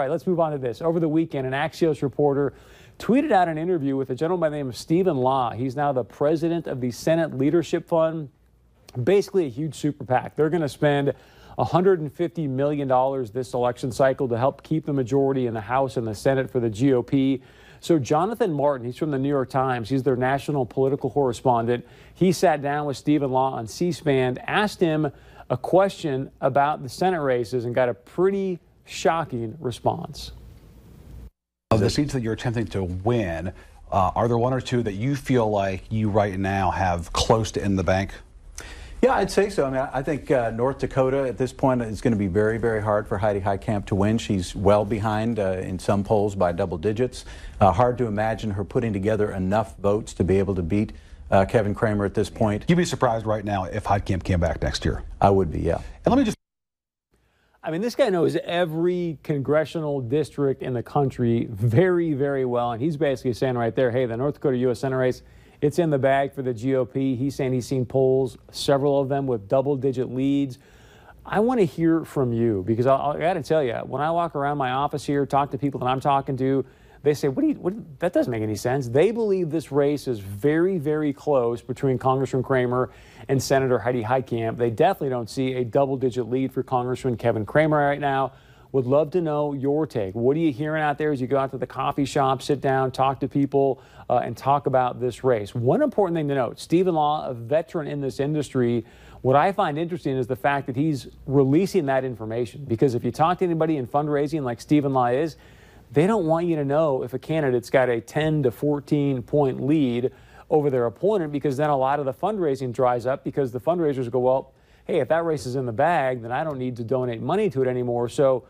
All right, let's move on to this. Over the weekend, an Axios reporter tweeted out an interview with a gentleman by the name of Steven Law. He's now the president of the Senate Leadership Fund, basically a huge super PAC. They're going to spend $150 million this election cycle to help keep the majority in the House and the Senate for the GOP. So, Jonathan Martin, he's from the New York Times, he's their national political correspondent. He sat down with Steven Law on C SPAN, asked him a question about the Senate races, and got a pretty shocking response. Of the seats that you're attempting to win, uh, are there one or two that you feel like you right now have close to in the bank? Yeah, I'd say so. I mean, I think uh, North Dakota at this point is going to be very, very hard for Heidi Heitkamp to win. She's well behind uh, in some polls by double digits. Uh, hard to imagine her putting together enough votes to be able to beat uh, Kevin Cramer at this point. You'd be surprised right now if Heitkamp came back next year. I would be, yeah. And let me just I mean, this guy knows every congressional district in the country very, very well. And he's basically saying right there, hey, the North Dakota U.S. Senate race, it's in the bag for the GOP. He's saying he's seen polls, several of them with double digit leads. I want to hear from you because I, I got to tell you, when I walk around my office here, talk to people that I'm talking to, they say, what do you, what, that doesn't make any sense. They believe this race is very, very close between Congressman Cramer and Senator Heidi Heitkamp. They definitely don't see a double digit lead for Congressman Kevin Cramer right now. Would love to know your take. What are you hearing out there as you go out to the coffee shop, sit down, talk to people, uh, and talk about this race? One important thing to note Steven Law, a veteran in this industry, what I find interesting is the fact that he's releasing that information. Because if you talk to anybody in fundraising like Steven Law is, they don't want you to know if a candidate's got a 10 to 14 point lead over their opponent because then a lot of the fundraising dries up because the fundraisers go, well, hey, if that race is in the bag, then I don't need to donate money to it anymore. So,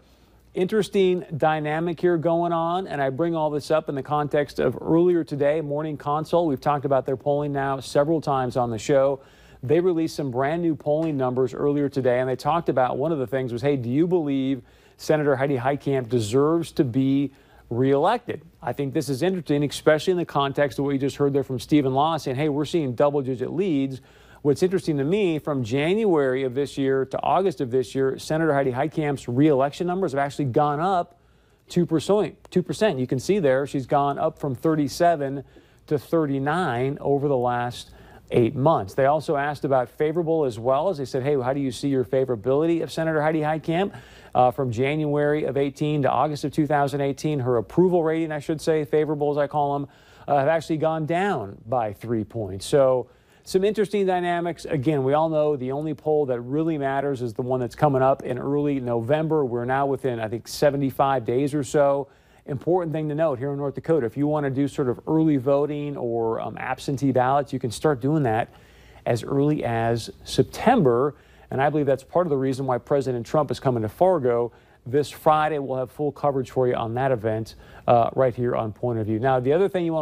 interesting dynamic here going on. And I bring all this up in the context of earlier today, Morning Consult. We've talked about their polling now several times on the show. They released some brand new polling numbers earlier today, and they talked about one of the things was, hey, do you believe Senator Heidi Heitkamp deserves to be reelected. I think this is interesting, especially in the context of what you just heard there from Steven Law saying, hey, we're seeing double digit leads. What's interesting to me, from January of this year to August of this year, Senator Heidi Heitkamp's reelection numbers have actually gone up 2%. 2%. You can see there she's gone up from 37 to 39 over the last eight months. They also asked about favorable as well as they said, hey, how do you see your favorability of Senator Heidi Heitkamp? Uh, from January of 18 to August of 2018, her approval rating, I should say, favorable as I call them, uh, have actually gone down by three points. So some interesting dynamics. Again, we all know the only poll that really matters is the one that's coming up in early November. We're now within, I think, 75 days or so important thing to note here in North Dakota. If you want to do sort of early voting or um, absentee ballots, you can start doing that as early as September. And I believe that's part of the reason why President Trump is coming to Fargo this Friday. We'll have full coverage for you on that event uh, right here on Point of View. Now, the other thing you want